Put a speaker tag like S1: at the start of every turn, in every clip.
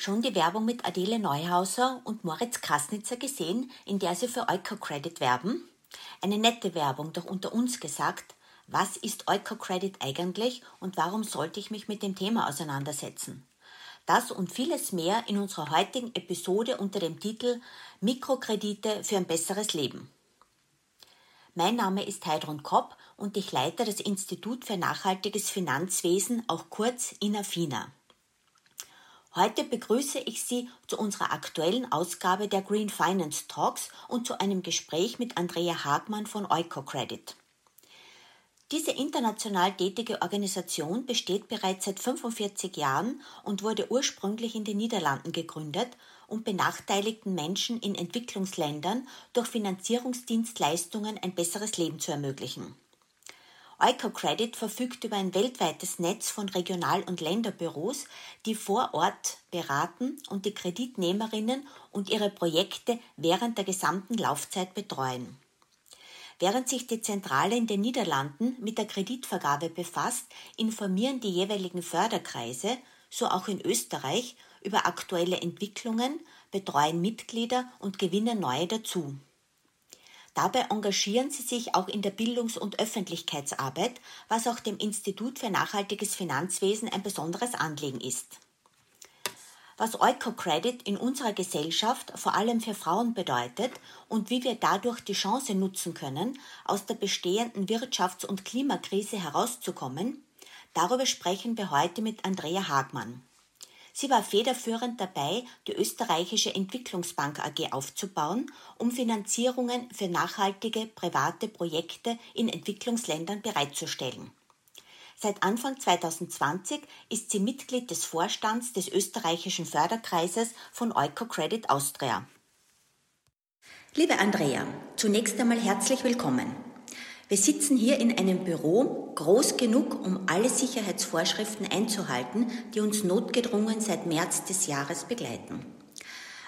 S1: Schon die Werbung mit Adele Neuhauser und Moritz Krasnitzer gesehen, in der sie für Eukocredit werben? Eine nette Werbung, doch unter uns gesagt, was ist Eukocredit eigentlich und warum sollte ich mich mit dem Thema auseinandersetzen? Das und vieles mehr in unserer heutigen Episode unter dem Titel Mikrokredite für ein besseres Leben. Mein Name ist Heidrun Kopp und ich leite das Institut für nachhaltiges Finanzwesen, auch kurz INAFINA. Heute begrüße ich Sie zu unserer aktuellen Ausgabe der Green Finance Talks und zu einem Gespräch mit Andrea Hagmann von Eukocredit. Diese international tätige Organisation besteht bereits seit 45 Jahren und wurde ursprünglich in den Niederlanden gegründet, um benachteiligten Menschen in Entwicklungsländern durch Finanzierungsdienstleistungen ein besseres Leben zu ermöglichen. EucoCredit verfügt über ein weltweites Netz von Regional- und Länderbüros, die vor Ort beraten und die Kreditnehmerinnen und ihre Projekte während der gesamten Laufzeit betreuen. Während sich die Zentrale in den Niederlanden mit der Kreditvergabe befasst, informieren die jeweiligen Förderkreise, so auch in Österreich, über aktuelle Entwicklungen, betreuen Mitglieder und gewinnen neue dazu. Dabei engagieren sie sich auch in der Bildungs- und Öffentlichkeitsarbeit, was auch dem Institut für nachhaltiges Finanzwesen ein besonderes Anliegen ist. Was Eukocredit in unserer Gesellschaft vor allem für Frauen bedeutet und wie wir dadurch die Chance nutzen können, aus der bestehenden Wirtschafts- und Klimakrise herauszukommen, darüber sprechen wir heute mit Andrea Hagmann. Sie war federführend dabei, die österreichische Entwicklungsbank AG aufzubauen, um Finanzierungen für nachhaltige private Projekte in Entwicklungsländern bereitzustellen. Seit Anfang 2020 ist sie Mitglied des Vorstands des österreichischen Förderkreises von Eukocredit Austria. Liebe Andrea, zunächst einmal herzlich willkommen. Wir sitzen hier in einem Büro, groß genug, um alle Sicherheitsvorschriften einzuhalten, die uns notgedrungen seit März des Jahres begleiten.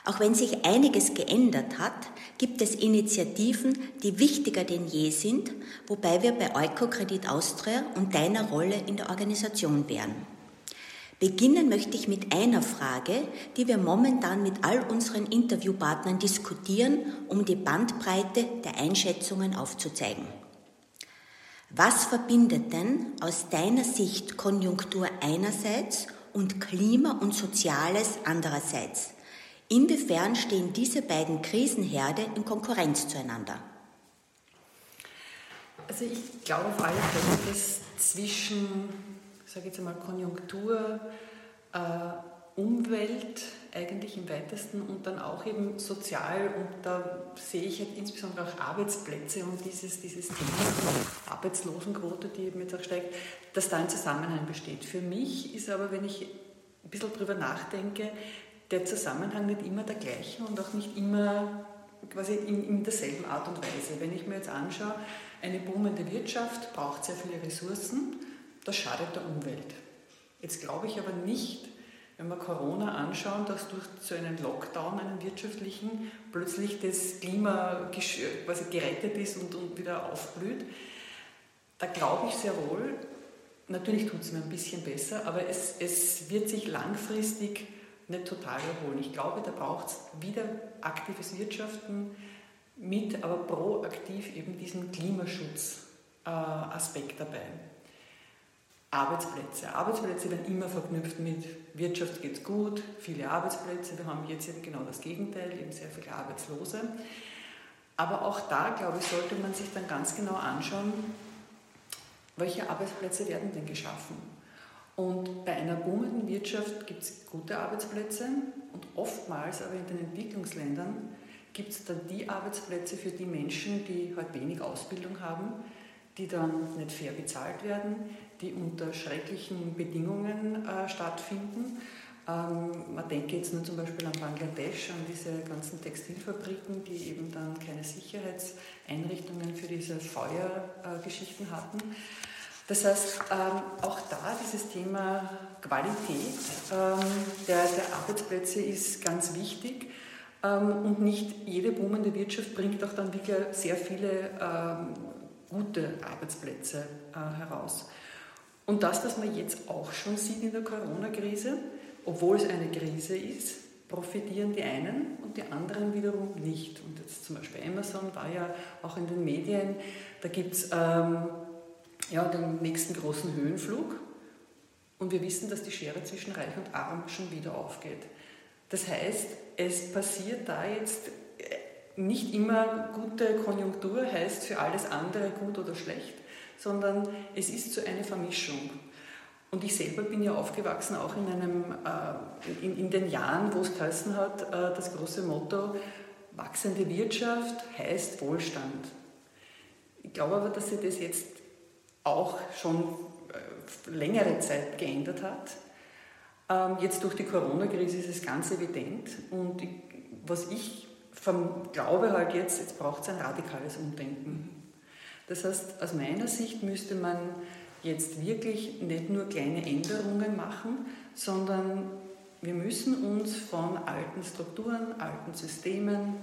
S1: Auch wenn sich einiges geändert hat, gibt es Initiativen, die wichtiger denn je sind, wobei wir bei Eukokredit Austria und deiner Rolle in der Organisation wären. Beginnen möchte ich mit einer Frage, die wir momentan mit all unseren Interviewpartnern diskutieren, um die Bandbreite der Einschätzungen aufzuzeigen. Was verbindet denn aus deiner Sicht Konjunktur einerseits und Klima und Soziales andererseits? Inwiefern stehen diese beiden Krisenherde in Konkurrenz zueinander?
S2: Also ich glaube auf alle Fälle, dass zwischen, sage jetzt einmal, Konjunktur, äh, Umwelt eigentlich im weitesten und dann auch eben sozial und da sehe ich halt insbesondere auch Arbeitsplätze und dieses, dieses Thema Arbeitslosenquote, die eben jetzt auch steigt, dass da ein Zusammenhang besteht. Für mich ist aber, wenn ich ein bisschen drüber nachdenke, der Zusammenhang nicht immer der gleiche und auch nicht immer quasi in, in derselben Art und Weise. Wenn ich mir jetzt anschaue, eine boomende Wirtschaft braucht sehr viele Ressourcen, das schadet der Umwelt. Jetzt glaube ich aber nicht, wenn wir Corona anschauen, dass durch so einen Lockdown, einen wirtschaftlichen, plötzlich das Klima quasi gerettet ist und, und wieder aufblüht. Da glaube ich sehr wohl, natürlich tut es mir ein bisschen besser, aber es, es wird sich langfristig nicht total erholen. Ich glaube, da braucht es wieder aktives Wirtschaften mit, aber proaktiv eben diesen Klimaschutzaspekt äh, dabei. Arbeitsplätze. Arbeitsplätze werden immer verknüpft mit Wirtschaft geht es gut, viele Arbeitsplätze. Wir haben jetzt eben genau das Gegenteil, eben sehr viele Arbeitslose. Aber auch da, glaube ich, sollte man sich dann ganz genau anschauen, welche Arbeitsplätze werden denn geschaffen. Und bei einer boomenden Wirtschaft gibt es gute Arbeitsplätze und oftmals aber in den Entwicklungsländern gibt es dann die Arbeitsplätze für die Menschen, die halt wenig Ausbildung haben, die dann nicht fair bezahlt werden, die unter schrecklichen Bedingungen äh, stattfinden. Ähm, man denke jetzt nur zum Beispiel an Bangladesch, an diese ganzen Textilfabriken, die eben dann keine Sicherheitseinrichtungen für diese Feuergeschichten äh, hatten. Das heißt, ähm, auch da dieses Thema Qualität ähm, der, der Arbeitsplätze ist ganz wichtig. Ähm, und nicht jede boomende Wirtschaft bringt auch dann wirklich sehr viele ähm, gute Arbeitsplätze äh, heraus. Und das, was man jetzt auch schon sieht in der Corona-Krise, obwohl es eine Krise ist, profitieren die einen und die anderen wiederum nicht. Und jetzt zum Beispiel Amazon war ja auch in den Medien, da gibt es ähm, ja, den nächsten großen Höhenflug und wir wissen, dass die Schere zwischen Reich und Arm schon wieder aufgeht. Das heißt, es passiert da jetzt nicht immer gute Konjunktur, heißt für alles andere gut oder schlecht, sondern es ist so eine Vermischung. Und ich selber bin ja aufgewachsen auch in, einem, äh, in, in den Jahren, wo es geheißen hat, äh, das große Motto, wachsende Wirtschaft heißt Wohlstand. Ich glaube aber, dass sich das jetzt auch schon äh, längere Zeit geändert hat. Ähm, jetzt durch die Corona-Krise ist es ganz evident. Und ich, was ich vom, glaube halt jetzt, jetzt braucht es ein radikales Umdenken. Das heißt, aus meiner Sicht müsste man jetzt wirklich nicht nur kleine Änderungen machen, sondern wir müssen uns von alten Strukturen, alten Systemen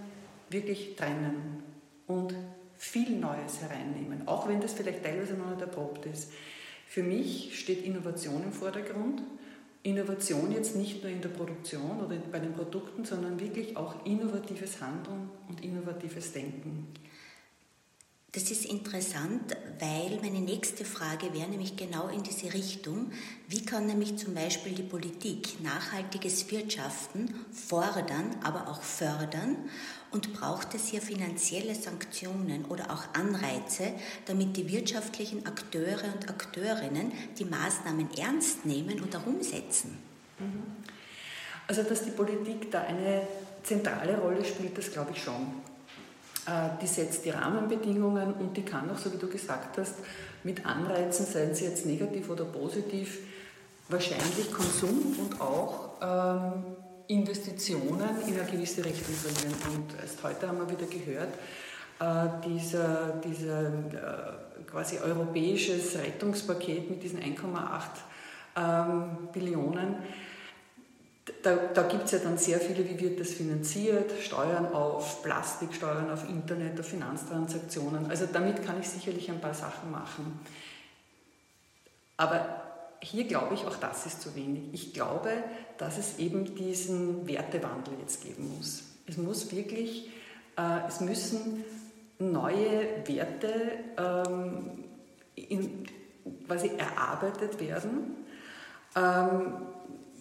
S2: wirklich trennen und viel Neues hereinnehmen, auch wenn das vielleicht teilweise noch nicht erprobt ist. Für mich steht Innovation im Vordergrund. Innovation jetzt nicht nur in der Produktion oder bei den Produkten, sondern wirklich auch innovatives Handeln und innovatives Denken.
S1: Das ist interessant, weil meine nächste Frage wäre nämlich genau in diese Richtung. Wie kann nämlich zum Beispiel die Politik nachhaltiges Wirtschaften fordern, aber auch fördern? Und braucht es hier finanzielle Sanktionen oder auch Anreize, damit die wirtschaftlichen Akteure und Akteurinnen die Maßnahmen ernst nehmen und auch umsetzen? Mhm.
S2: Also, dass die Politik da eine zentrale Rolle spielt, das glaube ich schon. Äh, die setzt die Rahmenbedingungen und die kann auch, so wie du gesagt hast, mit Anreizen, seien sie jetzt negativ oder positiv, wahrscheinlich Konsum und auch ähm, Investitionen in eine gewisse Richtung bringen. Und erst heute haben wir wieder gehört, äh, dieser, dieser äh, quasi europäisches Rettungspaket mit diesen 1,8 ähm, Billionen da, da gibt es ja dann sehr viele, wie wird das finanziert, Steuern auf Plastik, Steuern auf Internet, auf Finanztransaktionen. Also damit kann ich sicherlich ein paar Sachen machen. Aber hier glaube ich, auch das ist zu wenig. Ich glaube, dass es eben diesen Wertewandel jetzt geben muss. Es muss wirklich, äh, es müssen neue Werte ähm, in, quasi erarbeitet werden. Ähm,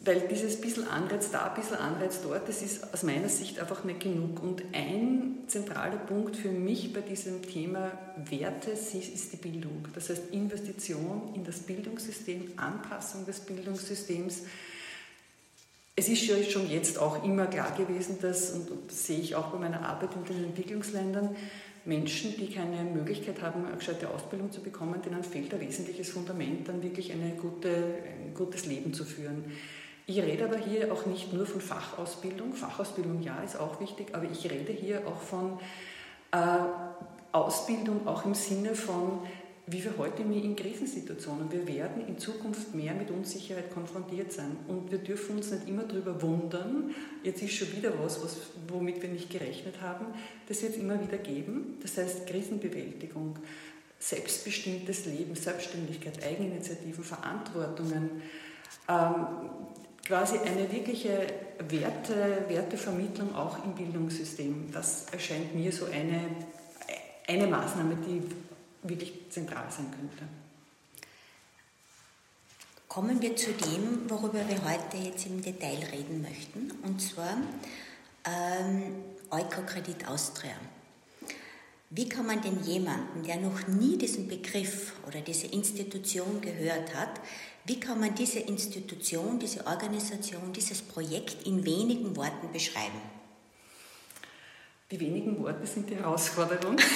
S2: weil dieses bisschen Anreiz da, bisschen Anreiz dort, das ist aus meiner Sicht einfach nicht genug. Und ein zentraler Punkt für mich bei diesem Thema Werte ist die Bildung. Das heißt Investition in das Bildungssystem, Anpassung des Bildungssystems. Es ist schon jetzt auch immer klar gewesen, dass, und das sehe ich auch bei meiner Arbeit in den Entwicklungsländern, Menschen, die keine Möglichkeit haben, eine gescheite Ausbildung zu bekommen, denen fehlt ein wesentliches Fundament, dann wirklich eine gute, ein gutes Leben zu führen. Ich rede aber hier auch nicht nur von Fachausbildung. Fachausbildung ja ist auch wichtig, aber ich rede hier auch von äh, Ausbildung auch im Sinne von, wie wir heute in Krisensituationen. Wir werden in Zukunft mehr mit Unsicherheit konfrontiert sein und wir dürfen uns nicht immer darüber wundern, jetzt ist schon wieder was, was womit wir nicht gerechnet haben. Das wird es immer wieder geben. Das heißt Krisenbewältigung, selbstbestimmtes Leben, Selbstständigkeit, Eigeninitiativen, Verantwortungen. Ähm, quasi eine wirkliche Werte, Wertevermittlung auch im Bildungssystem. Das erscheint mir so eine, eine Maßnahme, die wirklich zentral sein könnte.
S1: Kommen wir zu dem, worüber wir heute jetzt im Detail reden möchten, und zwar ähm, Eukokredit Austria. Wie kann man denn jemanden, der noch nie diesen Begriff oder diese Institution gehört hat, wie kann man diese Institution, diese Organisation, dieses Projekt in wenigen Worten beschreiben?
S2: Die wenigen Worte sind die Herausforderung.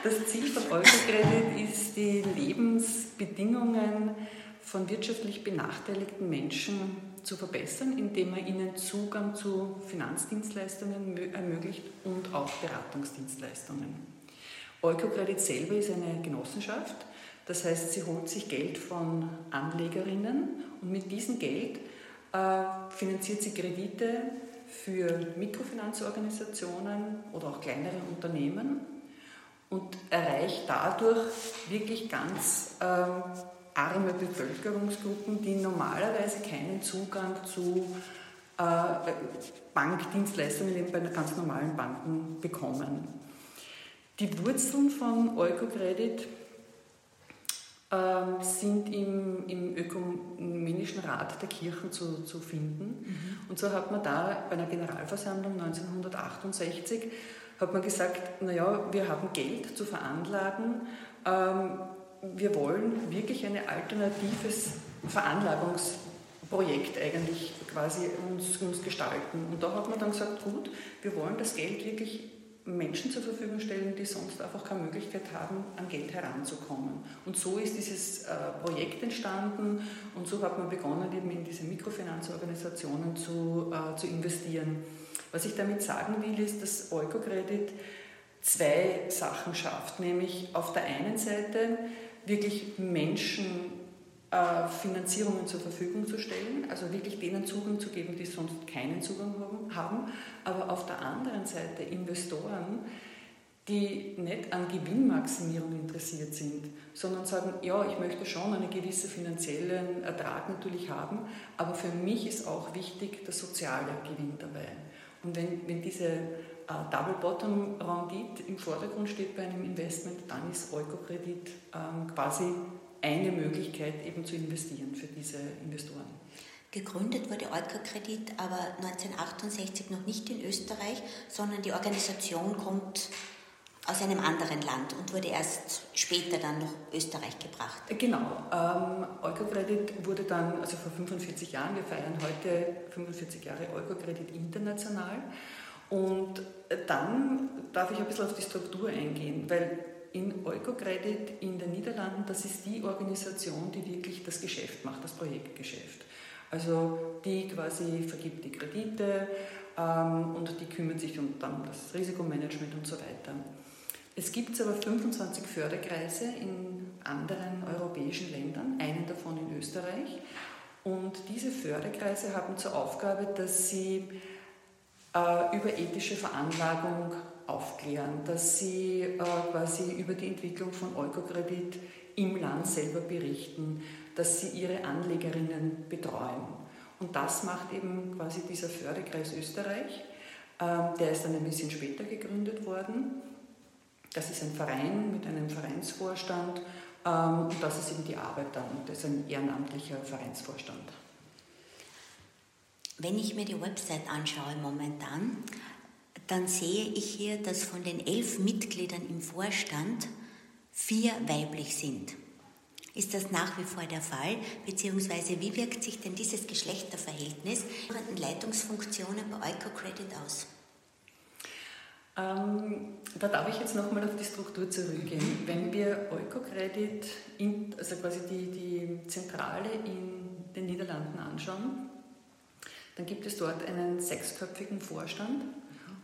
S2: Das Ziel von Eurocredit ist, die Lebensbedingungen von wirtschaftlich benachteiligten Menschen zu verbessern, indem man ihnen Zugang zu Finanzdienstleistungen ermöglicht und auch Beratungsdienstleistungen. Eukocredit selber ist eine Genossenschaft, das heißt, sie holt sich Geld von Anlegerinnen und mit diesem Geld äh, finanziert sie Kredite für Mikrofinanzorganisationen oder auch kleinere Unternehmen und erreicht dadurch wirklich ganz äh, arme Bevölkerungsgruppen, die normalerweise keinen Zugang zu äh, Bankdienstleistungen bei ganz normalen Banken bekommen. Die Wurzeln von Eukocredit äh, sind im, im Ökumenischen Rat der Kirchen zu, zu finden. Mhm. Und so hat man da bei einer Generalversammlung 1968 hat man gesagt, naja, wir haben Geld zu veranlagen, ähm, wir wollen wirklich ein alternatives Veranlagungsprojekt eigentlich quasi uns, uns gestalten. Und da hat man dann gesagt, gut, wir wollen das Geld wirklich Menschen zur Verfügung stellen, die sonst einfach keine Möglichkeit haben, an Geld heranzukommen. Und so ist dieses äh, Projekt entstanden und so hat man begonnen, eben in diese Mikrofinanzorganisationen zu, äh, zu investieren. Was ich damit sagen will, ist, dass Eukocredit zwei Sachen schafft, nämlich auf der einen Seite wirklich Menschen Finanzierungen zur Verfügung zu stellen, also wirklich denen Zugang zu geben, die sonst keinen Zugang haben, aber auf der anderen Seite Investoren, die nicht an Gewinnmaximierung interessiert sind, sondern sagen, ja, ich möchte schon einen gewissen finanziellen Ertrag natürlich haben, aber für mich ist auch wichtig der soziale Gewinn dabei. Und wenn, wenn diese äh, Double Bottom Rendite im Vordergrund steht bei einem Investment, dann ist Eukokredit ähm, quasi eine Möglichkeit eben zu investieren für diese Investoren.
S1: Gegründet wurde Eukokredit aber 1968 noch nicht in Österreich, sondern die Organisation kommt aus einem anderen Land und wurde erst später dann nach Österreich gebracht.
S2: Genau. Ähm, Eukokredit wurde dann, also vor 45 Jahren, wir feiern heute 45 Jahre Eukokredit international. Und dann darf ich ein bisschen auf die Struktur eingehen, weil in Eukocredit in den Niederlanden, das ist die Organisation, die wirklich das Geschäft macht, das Projektgeschäft. Also die quasi vergibt die Kredite ähm, und die kümmert sich um dann das Risikomanagement und so weiter. Es gibt aber 25 Förderkreise in anderen europäischen Ländern, einen davon in Österreich. Und diese Förderkreise haben zur Aufgabe, dass sie äh, über ethische Veranlagung aufklären, dass sie äh, quasi über die Entwicklung von Eukokredit im Land selber berichten, dass sie ihre Anlegerinnen betreuen. Und das macht eben quasi dieser Förderkreis Österreich. Ähm, der ist dann ein bisschen später gegründet worden. Das ist ein Verein mit einem Vereinsvorstand ähm, und das ist eben die Arbeit dann. Das ist ein ehrenamtlicher Vereinsvorstand.
S1: Wenn ich mir die Website anschaue momentan, dann sehe ich hier, dass von den elf Mitgliedern im Vorstand vier weiblich sind. Ist das nach wie vor der Fall? Beziehungsweise wie wirkt sich denn dieses Geschlechterverhältnis in Leitungsfunktionen bei EucoCredit aus?
S2: Ähm, da darf ich jetzt nochmal auf die Struktur zurückgehen. Wenn wir EucoCredit, also quasi die, die Zentrale in den Niederlanden anschauen, dann gibt es dort einen sechsköpfigen Vorstand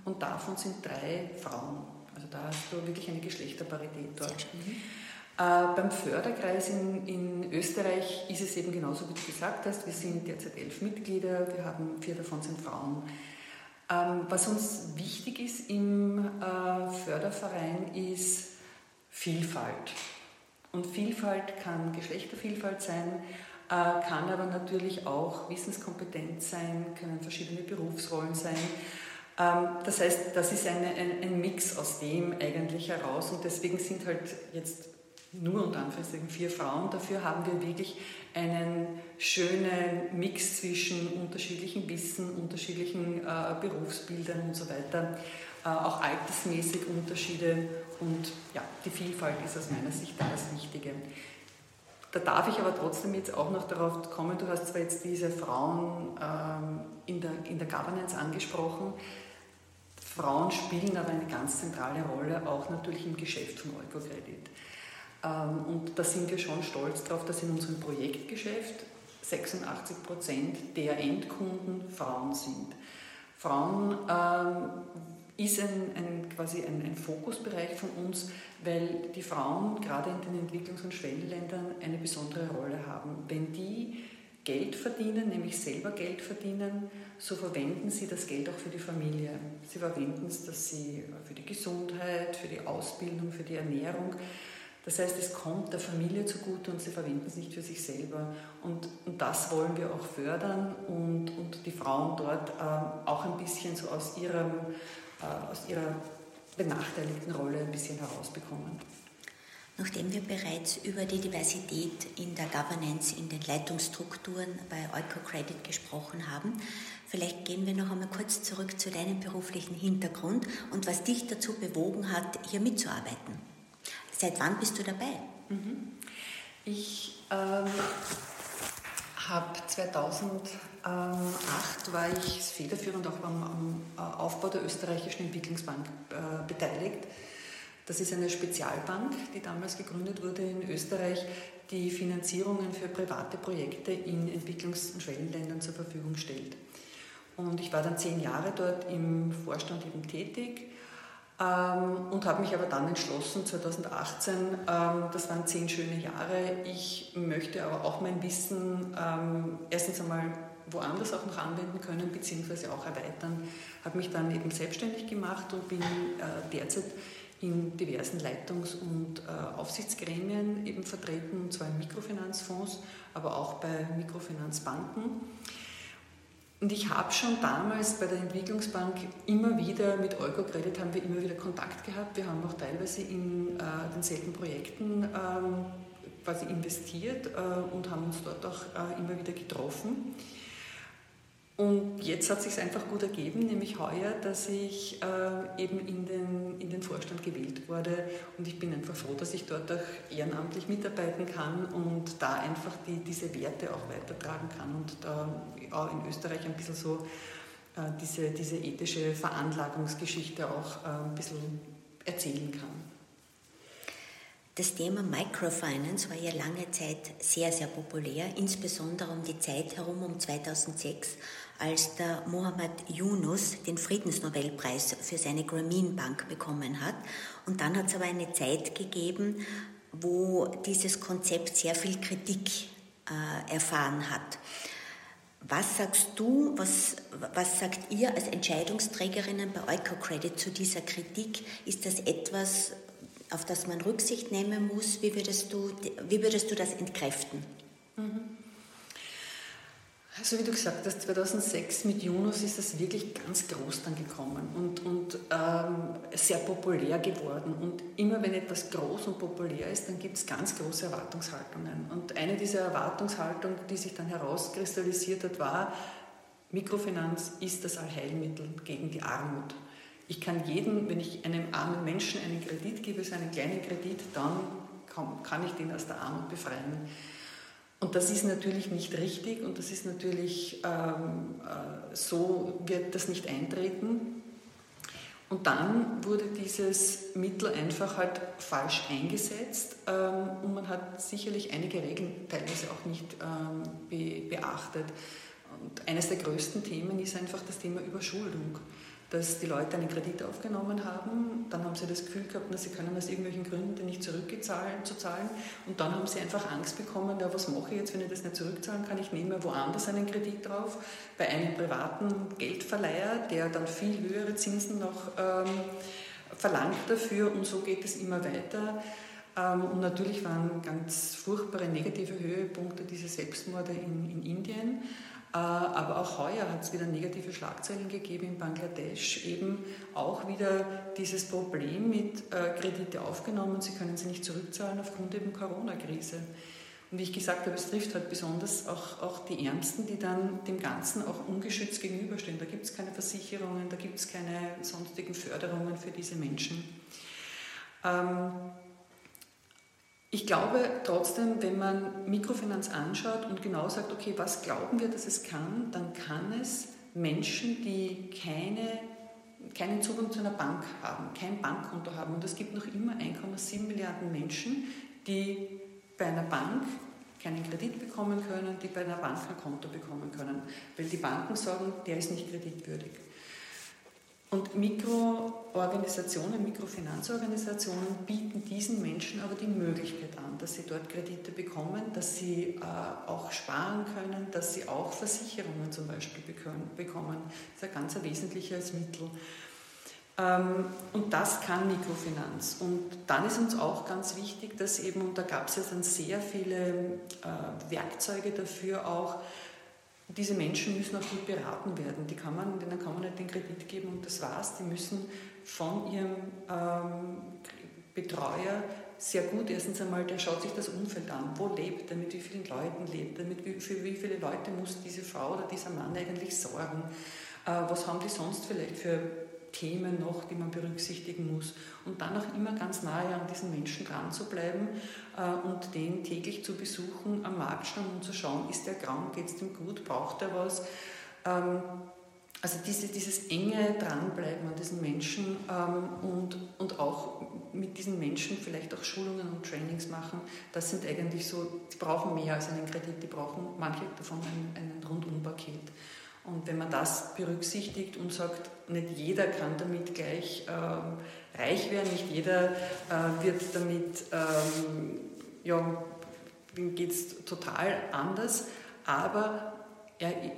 S2: und davon sind drei Frauen. Also da hast du wirklich eine Geschlechterparität dort. Mhm. Äh, beim Förderkreis in, in, Österreich ist es eben genauso, wie du gesagt hast. Wir sind derzeit elf Mitglieder, wir haben vier davon sind Frauen. Ähm, was uns wichtig ist im äh, Förderverein ist Vielfalt. Und Vielfalt kann Geschlechtervielfalt sein, äh, kann aber natürlich auch Wissenskompetenz sein, können verschiedene Berufsrollen sein. Ähm, das heißt, das ist eine, ein, ein, Mix aus dem eigentlich heraus und deswegen sind halt jetzt nur unter Anführungszeichen vier Frauen. Dafür haben wir wirklich einen schönen Mix zwischen unterschiedlichen Wissen, unterschiedlichen äh, Berufsbildern und so weiter, äh, auch altersmäßig Unterschiede und ja, die Vielfalt ist aus meiner Sicht da das Wichtige. Da darf ich aber trotzdem jetzt auch noch darauf kommen, du hast zwar jetzt diese Frauen ähm, in, der, in der Governance angesprochen, Frauen spielen aber eine ganz zentrale Rolle, auch natürlich im Geschäft von Eukocredit. Ähm, und da sind wir schon stolz darauf, dass in unserem Projektgeschäft 86 Prozent der Endkunden Frauen sind. Frauen ähm, ist ein, ein, quasi ein, ein, Fokusbereich von uns, weil die Frauen gerade in den Entwicklungs- und Schwellenländern eine besondere Rolle haben. Wenn die Geld verdienen, nämlich selber Geld verdienen, so verwenden sie das Geld auch für die Familie. Sie verwenden es, dass sie für die Gesundheit, für die Ausbildung, für die Ernährung, Das heißt, es kommt der Familie zugute und sie verwenden es nicht für sich selber. Und, und das wollen wir auch fördern und, und die Frauen dort äh, auch ein bisschen so aus, ihrem, äh, aus ihrer benachteiligten Rolle ein bisschen herausbekommen.
S1: Nachdem wir bereits über die Diversität in der Governance, in den Leitungsstrukturen bei EucoCredit gesprochen haben, vielleicht gehen wir noch einmal kurz zurück zu deinem beruflichen Hintergrund und was dich dazu bewogen hat, hier mitzuarbeiten. Seit wann bist du dabei?
S2: Mhm. Ich ähm, habe 2008 war ich federführend auch am, am äh, Aufbau der österreichischen Entwicklungsbank äh, beteiligt. Das ist eine Spezialbank, die damals gegründet wurde in Österreich, die Finanzierungen für private Projekte in Entwicklungs- und Schwellenländern zur Verfügung stellt. Und ich war dann zehn Jahre dort im Vorstand eben tätig ähm, und habe mich aber dann entschlossen, 2018, ähm, das waren zehn schöne Jahre, ich möchte aber auch mein Wissen ähm, erstens einmal woanders auch noch anwenden können, beziehungsweise auch erweitern. Habe mich dann eben selbstständig gemacht und bin äh, derzeit in diversen Leitungs- und äh, Aufsichtsgremien eben vertreten, und zwar in Mikrofinanzfonds, aber auch bei Mikrofinanzbanken. Und ich habe schon damals bei der Entwicklungsbank immer wieder mit Eukocredit haben wir immer wieder Kontakt gehabt. Wir haben auch teilweise in äh, denselben Projekten ähm, quasi investiert äh, und haben uns dort auch äh, immer wieder getroffen. Und jetzt hat sich einfach gut ergeben, nämlich heuer, dass ich äh, eben in den, in den Vorstand gewählt wurde. Und ich bin einfach froh, dass ich dort auch ehrenamtlich mitarbeiten kann und da einfach die, diese Werte auch weitertragen kann und da auch in Österreich ein bisschen so äh, diese, diese ethische Veranlagungsgeschichte auch äh, ein bisschen erzählen kann.
S1: Das Thema Microfinance war ja lange Zeit sehr, sehr populär, insbesondere um die Zeit herum, um 2006, als der Mohammed Yunus den Friedensnobelpreis für seine Grameen Bank bekommen hat. Und dann hat es aber eine Zeit gegeben, wo dieses Konzept sehr viel Kritik äh, erfahren hat. Was sagst du, was, was sagt ihr als Entscheidungsträgerinnen bei EucoCredit zu dieser Kritik? Ist das etwas, auf das man Rücksicht nehmen muss. Wie würdest du, wie würdest du das entkräften? Mhm.
S2: Also wie du gesagt hast, 2006 mit Yunus ist das wirklich ganz groß dann gekommen und, und ähm, sehr populär geworden. Und immer wenn etwas groß und populär ist, dann gibt es ganz große Erwartungshaltungen. Und eine dieser Erwartungshaltungen, die sich dann herauskristallisiert hat, war, Mikrofinanz ist das Allheilmittel gegen die Armut. Ich kann jedem, wenn ich einem armen Menschen einen Kredit gebe, so einen kleinen Kredit, dann kann ich den aus der Armut befreien. Und das ist natürlich nicht richtig und das ist natürlich, ähm, äh, so wird das nicht eintreten. Und dann wurde dieses Mittel einfach halt falsch eingesetzt ähm, und man hat sicherlich einige Regeln teilweise auch nicht ähm, be beachtet. Und eines der größten Themen ist einfach das Thema Überschuldung dass die Leute einen Kredit aufgenommen haben, dann haben sie das Gefühl gehabt, na, sie können aus irgendwelchen Gründen nicht zurückzahlen zu zahlen und dann haben sie einfach Angst bekommen, ja, was mache ich jetzt, wenn ich das nicht zurückzahlen kann, ich nehme woanders einen Kredit drauf, bei einem privaten Geldverleiher, der dann viel höhere Zinsen noch ähm, verlangt dafür und so geht es immer weiter. Ähm, und natürlich waren ganz furchtbare negative Höhepunkte diese Selbstmorde in, in Indien. Äh, aber auch heuer hat es wieder negative Schlagzeilen gegeben in Bangladesch, eben auch wieder dieses Problem mit äh, Kredite aufgenommen, sie können sie nicht zurückzahlen aufgrund eben Corona-Krise. Und wie ich gesagt habe, es trifft halt besonders auch, auch die Ärmsten, die dann dem Ganzen auch ungeschützt gegenüberstehen. Da gibt es keine Versicherungen, da gibt es keine sonstigen Förderungen für diese Menschen. Ähm, ich glaube trotzdem, wenn man Mikrofinanz anschaut und genau sagt, okay, was glauben wir, dass es kann, dann kann es Menschen, die keine, keinen Zugang zu einer Bank haben, kein Bankkonto haben, und es gibt noch immer 1,7 Milliarden Menschen, die bei einer Bank keinen Kredit bekommen können, die bei einer Bank ein Konto bekommen können, weil die Banken sagen, der ist nicht kreditwürdig. Und Mikroorganisationen, Mikrofinanzorganisationen bieten diesen Menschen aber die Möglichkeit an, dass sie dort Kredite bekommen, dass sie äh, auch sparen können, dass sie auch Versicherungen zum Beispiel bekommen. Das ist ein ganz wesentliches Mittel. Ähm, und das kann Mikrofinanz. Und dann ist uns auch ganz wichtig, dass eben, und da gab es ja dann sehr viele äh, Werkzeuge dafür auch, diese Menschen müssen auch gut beraten werden. Die kann man, denen kann man nicht den Kredit geben und das war's. Die müssen von ihrem ähm, Betreuer sehr gut, erstens einmal, der schaut sich das Umfeld an. Wo lebt er, mit wie vielen Leuten lebt er, mit wie, für wie viele Leute muss diese Frau oder dieser Mann eigentlich sorgen. Äh, was haben die sonst vielleicht für Themen noch, die man berücksichtigen muss. Und dann auch immer ganz nahe an diesen Menschen dran zu bleiben äh, und den täglich zu besuchen, am Marktstand und zu schauen, ist der krank, geht es ihm gut, braucht er was. Ähm, also diese, dieses enge Dranbleiben an diesen Menschen ähm, und, und auch mit diesen Menschen vielleicht auch Schulungen und Trainings machen, das sind eigentlich so, die brauchen mehr als einen Kredit, die brauchen manche davon ein, ein Rundumpaket. Und wenn man das berücksichtigt und sagt, nicht jeder kann damit gleich ähm, reich werden, nicht jeder äh, wird damit, ähm, ja, geht es total anders, aber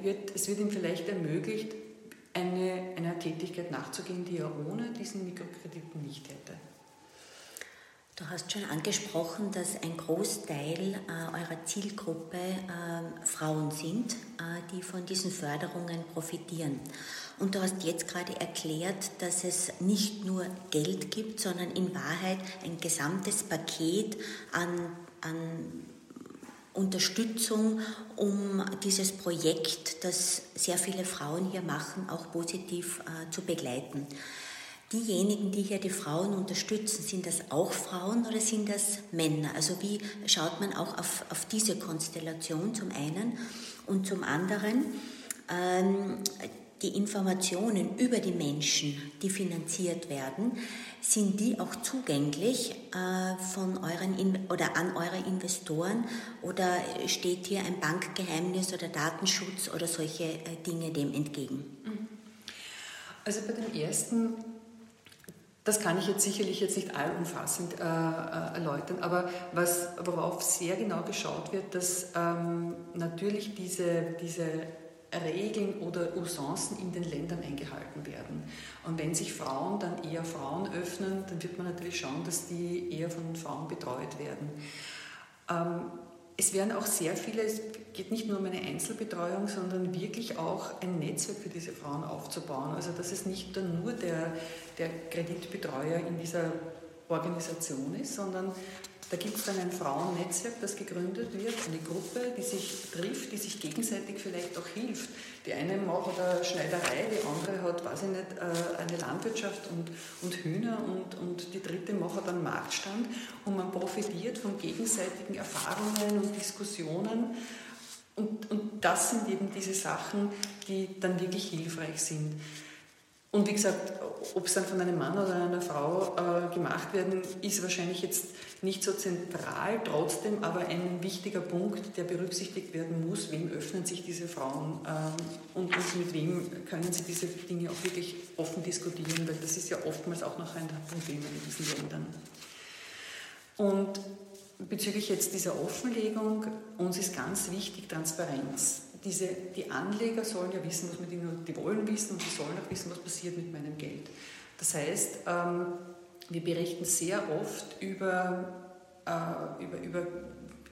S2: wird, es wird ihm vielleicht ermöglicht, eine, einer Tätigkeit nachzugehen, die er ohne diesen Mikrokredit nicht hätte.
S1: Du hast schon angesprochen, dass ein Großteil äh, eurer Zielgruppe äh, Frauen sind, äh, die von diesen Förderungen profitieren. Und du hast jetzt gerade erklärt, dass es nicht nur Geld gibt, sondern in Wahrheit ein gesamtes Paket an, an Unterstützung, um dieses Projekt, das sehr viele Frauen hier machen, auch positiv äh, zu begleiten. Diejenigen, die hier die Frauen unterstützen, sind das auch Frauen oder sind das Männer? Also wie schaut man auch auf, auf diese Konstellation zum einen und zum anderen? Ähm, die Informationen über die Menschen, die finanziert werden, sind die auch zugänglich äh, von euren In oder an eure Investoren oder steht hier ein Bankgeheimnis oder Datenschutz oder solche äh, Dinge dem entgegen?
S2: Also bei dem ersten das kann ich jetzt sicherlich jetzt nicht allumfassend äh, äh, erläutern, aber was, worauf sehr genau geschaut wird, dass ähm, natürlich diese, diese Regeln oder Usancen in den Ländern eingehalten werden. Und wenn sich Frauen dann eher Frauen öffnen, dann wird man natürlich schauen, dass die eher von Frauen betreut werden. Ähm, es werden auch sehr viele, es geht nicht nur um eine Einzelbetreuung, sondern wirklich auch ein Netzwerk für diese Frauen aufzubauen. Also dass es nicht nur der, der Kreditbetreuer in dieser Organisation ist, sondern da gibt es dann ein Frauennetzwerk, das gegründet wird, eine Gruppe, die sich trifft, die sich gegenseitig vielleicht auch hilft. Die eine macht eine Schneiderei, die andere hat, weiß ich nicht, äh, eine Landwirtschaft und, und Hühner und, und die dritte macht dann Marktstand und man profitiert von gegenseitigen Erfahrungen und Diskussionen. Und, und das sind eben diese Sachen, die dann wirklich hilfreich sind. Und wie gesagt, ob es dann von einem Mann oder einer Frau äh, gemacht werden, ist wahrscheinlich jetzt nicht so zentral, trotzdem aber ein wichtiger Punkt, der berücksichtigt werden muss. Wem öffnen sich diese Frauen ähm, und, und, mit wem können sie diese Dinge auch wirklich offen diskutieren, weil das ist ja oftmals auch noch ein Problem in diesen Ländern. Und bezüglich jetzt dieser Offenlegung, uns ist ganz wichtig Transparenz. Diese, die Anleger sollen ja wissen, was mit ihnen, die wollen wissen und die sollen auch wissen, was passiert mit meinem Geld. Das heißt, ähm, wir berichten sehr oft über, äh, über, über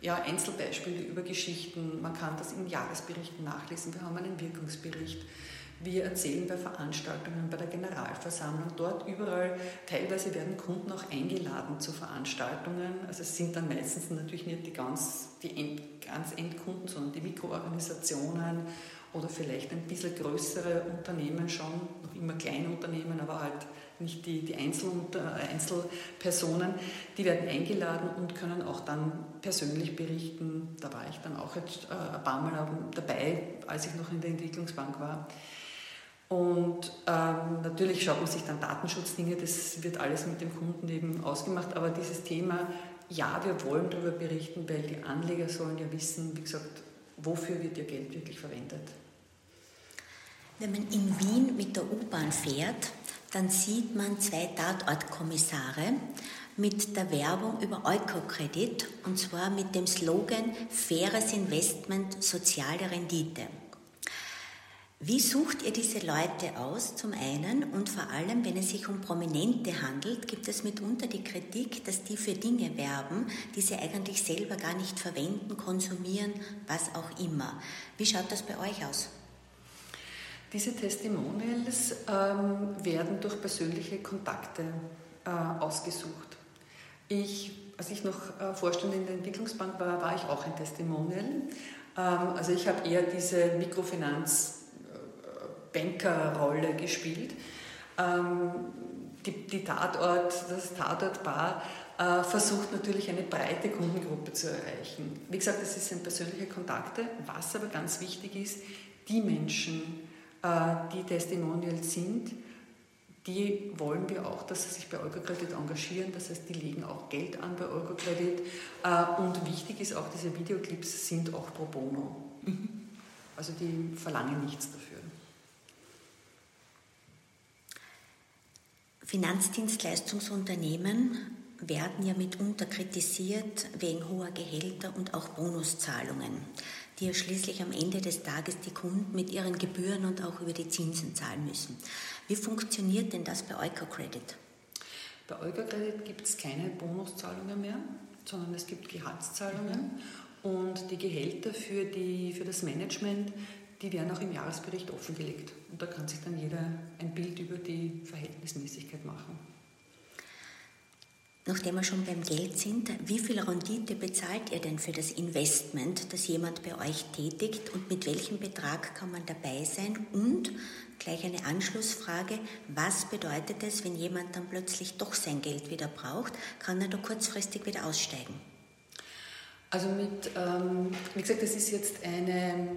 S2: ja, Einzelbeispiele, über Geschichten. Man kann das in Jahresberichten nachlesen. Wir haben einen Wirkungsbericht. Wir erzählen bei Veranstaltungen, bei der Generalversammlung, dort überall. Teilweise werden Kunden auch eingeladen zu Veranstaltungen. Also es sind dann meistens natürlich nicht die ganz, die End, ganz Endkunden, sondern die Mikroorganisationen oder vielleicht ein bisschen größere Unternehmen schon, noch immer Kleinunternehmen, aber halt nicht die, die Einzel Einzelpersonen, die werden eingeladen und können auch dann persönlich berichten. Da war ich dann auch jetzt äh, ein paar Mal dabei, als ich noch in der Entwicklungsbank war. Und ähm, natürlich schaut man sich dann Datenschutzdinge, das wird alles mit dem Kunden eben ausgemacht, aber dieses Thema, ja, wir wollen darüber berichten, weil die Anleger sollen ja wissen, wie gesagt, wofür wird ihr Geld wirklich verwendet.
S1: Wenn man in Wien mit der U-Bahn fährt, dann sieht man zwei Tatortkommissare mit der Werbung über Eukokredit und zwar mit dem Slogan Faires Investment, soziale Rendite. Wie sucht ihr diese Leute aus zum einen und vor allem, wenn es sich um Prominente handelt, gibt es mitunter die Kritik, dass die für Dinge werben, die sie eigentlich selber gar nicht verwenden, konsumieren, was auch immer. Wie schaut das bei euch aus?
S2: Diese Testimonials ähm, werden durch persönliche Kontakte äh, ausgesucht. Ich, als ich noch äh, Vorstand in der Entwicklungsbank war, war ich auch ein Testimonial. Ähm, also ich habe eher diese Mikrofinanz- Bankerrolle gespielt. Ähm, die, die, Tatort, das Tatortbar äh, versucht natürlich eine breite Kundengruppe zu erreichen. Wie gesagt, das sind persönliche Kontakte. Was aber ganz wichtig ist, die Menschen, äh, die Testimonials sind, die wollen wir auch, dass sie sich bei Eurocredit engagieren. Das heißt, die legen auch Geld an bei Eurocredit. Äh, und wichtig ist auch, diese Videoclips sind auch pro bono. Mhm. Also die verlangen nichts dafür.
S1: Finanzdienstleistungsunternehmen werden ja mitunter kritisiert wegen hoher Gehälter und auch Bonuszahlungen, die ja schließlich am Ende des Tages die Kunden mit ihren Gebühren und auch über die Zinsen zahlen müssen. Wie funktioniert denn das bei Eukocredit?
S2: Bei Eukocredit gibt es keine Bonuszahlungen mehr, sondern es gibt Gehaltszahlungen mhm. und die Gehälter für, die, für das Management die werden auch im Jahresbericht offengelegt. Und da kann sich dann jeder ein Bild über die Verhältnismäßigkeit machen.
S1: Nachdem wir schon beim Geld sind, wie viel Rendite bezahlt ihr denn für das Investment, das jemand bei euch tätigt und mit welchem Betrag kann man dabei sein? Und gleich eine Anschlussfrage, was bedeutet es, wenn jemand dann plötzlich doch sein Geld wieder braucht? Kann er da kurzfristig wieder aussteigen?
S2: Also mit, ähm, wie gesagt, das ist jetzt eine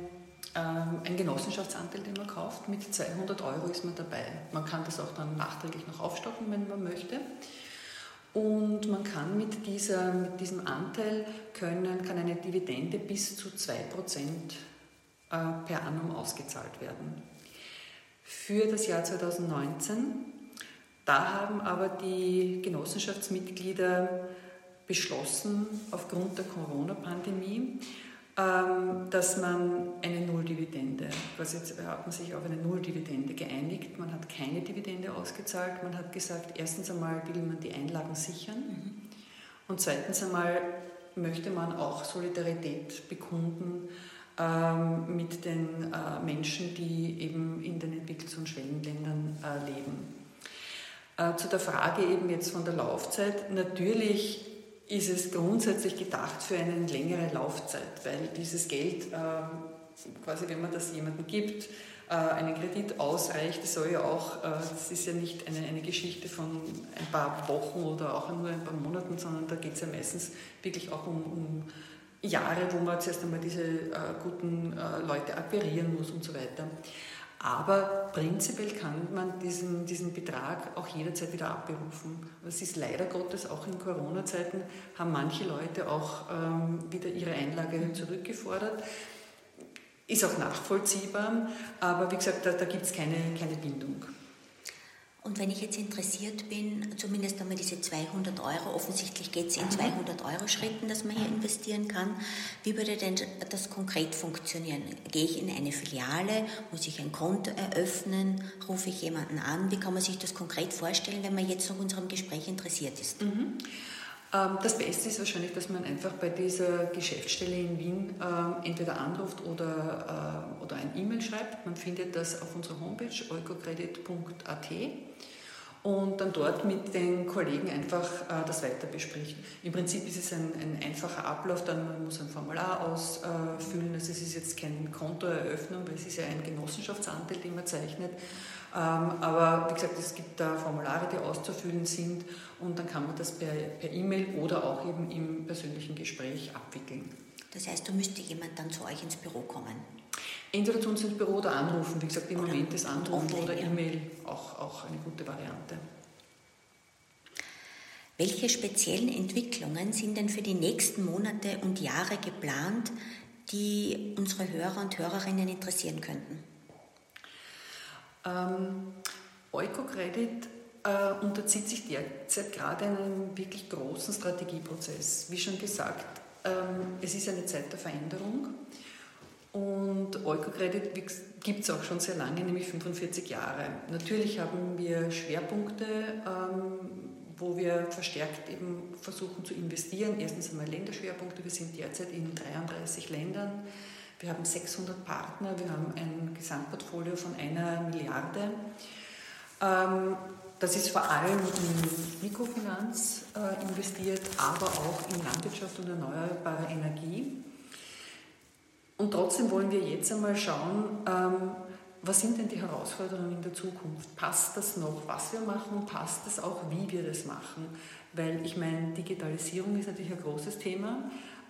S2: ein Genossenschaftsanteil, den man kauft. Mit 200 Euro ist man dabei. Man kann das auch dann nachträglich noch aufstocken, wenn man möchte. Und man kann mit, dieser, mit diesem Anteil können, kann eine Dividende bis zu 2% äh, per annum ausgezahlt werden. Für das Jahr 2019, da haben aber die Genossenschaftsmitglieder beschlossen, aufgrund der Corona-Pandemie, ähm, dass man eine Nulldividende, was jetzt hat man sich auf eine Nulldividende geeinigt, man hat keine Dividende ausgezahlt, man hat gesagt, erstens einmal will man die Einlagen sichern mhm. und zweitens einmal möchte man auch Solidarität bekunden ähm, mit den äh, Menschen, die eben in den Entwicklungs- und Schwellenländern äh, leben. Äh, zu der Frage eben jetzt von der Laufzeit, natürlich ist es grundsätzlich gedacht für eine längere Laufzeit, weil dieses Geld, ähm, quasi wenn man das jemandem gibt, äh, einen Kredit ausreicht, das soll ja auch, äh, das ist ja nicht eine, eine Geschichte von ein paar Wochen oder auch nur ein paar Monaten, sondern da geht es ja meistens wirklich auch um, um Jahre, wo man zuerst einmal diese äh, guten Leute akquirieren muss und so weiter. Aber prinzipiell kann man diesen, diesen Betrag auch jederzeit wieder abberufen. Es ist leider Gottes auch in Corona-Zeiten haben manche Leute auch ähm, wieder ihre Einlage zurückgefordert. Ist auch nachvollziehbar, aber wie gesagt, da, da gibt es keine, keine Bindung.
S1: Und wenn ich jetzt interessiert bin, zumindest einmal diese 200 Euro, offensichtlich geht es in 200 Euro Schritten, dass man hier investieren kann. Wie würde denn das konkret funktionieren? Gehe ich in eine Filiale? Muss ich ein Konto eröffnen? Rufe ich jemanden an? Wie kann man sich das konkret vorstellen, wenn man jetzt nach unserem Gespräch interessiert ist?
S2: Mhm. Ähm, das Beste ist wahrscheinlich, dass man einfach bei dieser Geschäftsstelle in Wien ähm, entweder anruft oder, äh, oder ein E-Mail schreibt. Man findet das auf unserer Homepage eukocredit.at und dann dort mit den Kollegen einfach äh, das weiter bespricht. Im Prinzip ist es ein, ein einfacher Ablauf, dann man muss ein Formular ausfüllen. Also es ist jetzt kein Kontoeröffnung, weil es ist ja ein Genossenschaftsanteil, den man zeichnet. Ähm, aber wie gesagt, es gibt da Formulare, die auszufüllen sind und dann kann man das per E-Mail e oder auch eben im persönlichen Gespräch abwickeln.
S1: Das heißt, da müsste jemand dann zu euch ins Büro kommen?
S2: Entweder zu uns ins Büro oder anrufen. Wie gesagt, im oder Moment ist Anrufen oder E-Mail auch, auch eine gute Variante.
S1: Welche speziellen Entwicklungen sind denn für die nächsten Monate und Jahre geplant, die unsere Hörer und Hörerinnen interessieren könnten?
S2: Ähm, Eukocredit äh, unterzieht sich derzeit gerade einem wirklich großen Strategieprozess. Wie schon gesagt, ähm, es ist eine Zeit der Veränderung Und Eukocredit gibt es auch schon sehr lange, nämlich 45 Jahre. Natürlich haben wir Schwerpunkte, ähm, wo wir verstärkt eben versuchen zu investieren. Erstens einmal Länderschwerpunkte. Wir sind derzeit in 33 Ländern. Wir haben 600 Partner. Wir haben ein Gesamtportfolio von einer Milliarde. Ähm, das ist vor allem in Mikrofinanz äh, investiert, aber auch in Landwirtschaft und erneuerbare Energie. Und trotzdem wollen wir jetzt einmal schauen, ähm, was sind denn die Herausforderungen in der Zukunft? Passt das noch, was wir machen? Passt das auch, wie wir das machen? Weil ich meine, Digitalisierung ist natürlich ein großes Thema.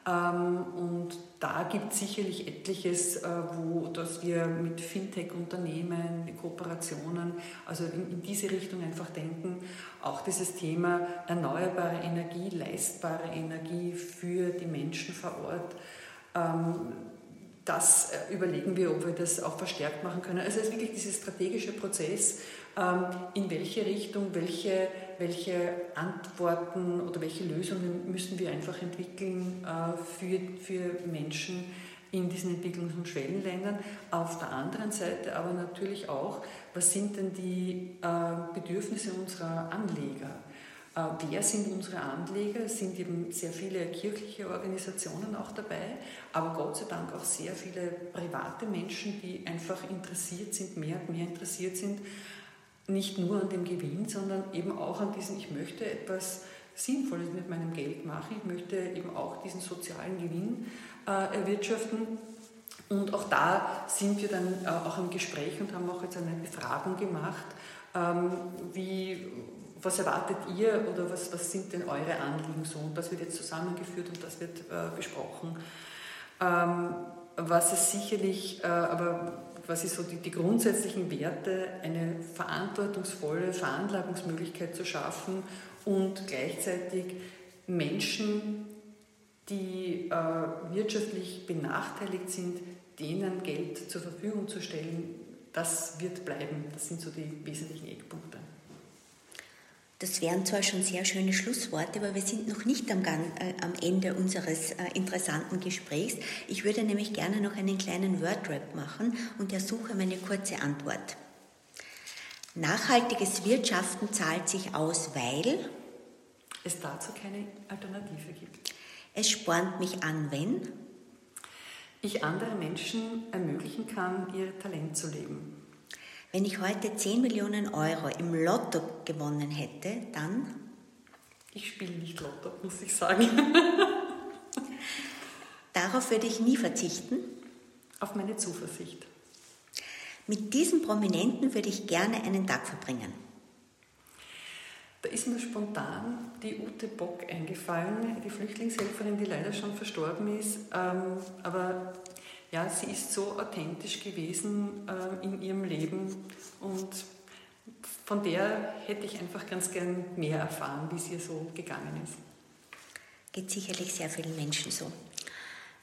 S2: Ähm, und da gibt es sicherlich etliches, äh, wo dass wir mit Fintech-Unternehmen, Kooperationen, also in, in, diese Richtung einfach denken. Auch dieses Thema erneuerbare Energie, leistbare Energie für die Menschen vor Ort. Ähm, das äh, überlegen wir, ob wir das auch verstärkt machen können. Also es ist wirklich dieser strategische Prozess, ähm, in welche Richtung, welche, welche Antworten oder welche Lösungen müssen wir einfach entwickeln äh, für, für Menschen in diesen Entwicklungs- und Schwellenländern. Auf der anderen Seite aber natürlich auch, was sind denn die äh, Bedürfnisse unserer Anleger? Äh, wer sind unsere Anleger? Es sind eben sehr viele kirchliche Organisationen auch dabei, aber Gott sei Dank auch sehr viele private Menschen, die einfach interessiert sind, mehr und mehr interessiert sind nicht nur an dem Gewinn, sondern eben auch an diesem, ich möchte etwas Sinnvolles mit meinem Geld machen, ich möchte eben auch diesen sozialen Gewinn äh, erwirtschaften. Und auch da sind wir dann äh, auch im Gespräch und haben auch jetzt eine Befragung gemacht, ähm, wie, was erwartet ihr oder was, was sind denn eure Anliegen so? Und das wird jetzt zusammengeführt und das wird äh, besprochen. Ähm, was es sicherlich, äh, aber quasi so die, die grundsätzlichen Werte, eine verantwortungsvolle Veranlagungsmöglichkeit zu schaffen und gleichzeitig Menschen, die äh, wirtschaftlich benachteiligt sind, denen Geld zur Verfügung zu stellen, das wird bleiben. Das sind so die wesentlichen Eckpunkte.
S1: Das wären zwar schon sehr schöne Schlussworte, aber wir sind noch nicht am, äh, am Ende unseres äh, interessanten Gesprächs. Ich würde nämlich gerne noch einen kleinen Wordrap machen und ersuche um eine kurze Antwort. Nachhaltiges Wirtschaften zahlt sich aus, weil
S2: es dazu keine Alternative gibt.
S1: Es spornt mich an, wenn
S2: ich andere Menschen ermöglichen kann, ihr Talent zu leben.
S1: Wenn ich heute 10 Millionen Euro im Lotto gewonnen hätte, dann?
S2: Ich spiele nicht Lotto, muss ich sagen.
S1: Darauf würde ich nie verzichten.
S2: Auf meine Zuversicht.
S1: Mit diesem Prominenten würde ich gerne einen Tag verbringen.
S2: Da ist mir spontan die Ute Bock eingefallen, die Flüchtlingshelferin, die leider schon verstorben ist. Ähm, aber ja, sie ist so authentisch gewesen äh, in ihrem Leben und von der hätte ich einfach ganz gern mehr erfahren, wie es ihr so gegangen ist.
S1: Geht sicherlich sehr vielen Menschen so.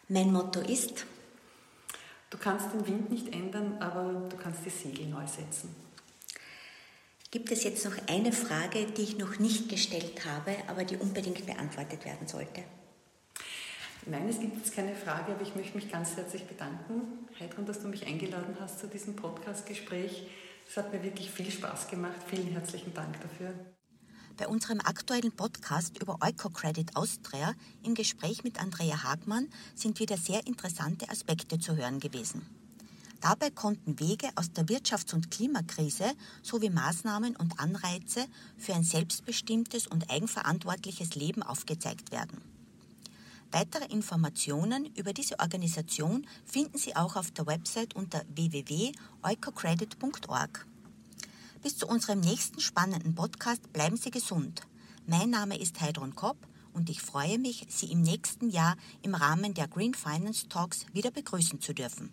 S1: Mein Motto ist,
S2: du kannst den Wind nicht ändern, aber du kannst die Segel neu setzen.
S1: Gibt es jetzt noch eine Frage, die ich noch nicht gestellt habe, aber die unbedingt beantwortet werden sollte?
S2: Nein, es gibt jetzt keine Frage, aber ich möchte mich ganz herzlich bedanken, Heidrun, dass du mich eingeladen hast zu diesem Podcast-Gespräch. Es hat mir wirklich viel Spaß gemacht. Vielen herzlichen Dank dafür.
S1: Bei unserem aktuellen Podcast über EucoCredit Austria im Gespräch mit Andrea Hagmann sind wieder sehr interessante Aspekte zu hören gewesen. Dabei konnten Wege aus der Wirtschafts- und Klimakrise sowie Maßnahmen und Anreize für ein selbstbestimmtes und eigenverantwortliches Leben aufgezeigt werden. Weitere Informationen über diese Organisation finden Sie auch auf der Website unter www.eukocredit.org. Bis zu unserem nächsten spannenden Podcast bleiben Sie gesund. Mein Name ist Heidrun Kopp und ich freue mich, Sie im nächsten Jahr im Rahmen der Green Finance Talks wieder begrüßen zu dürfen.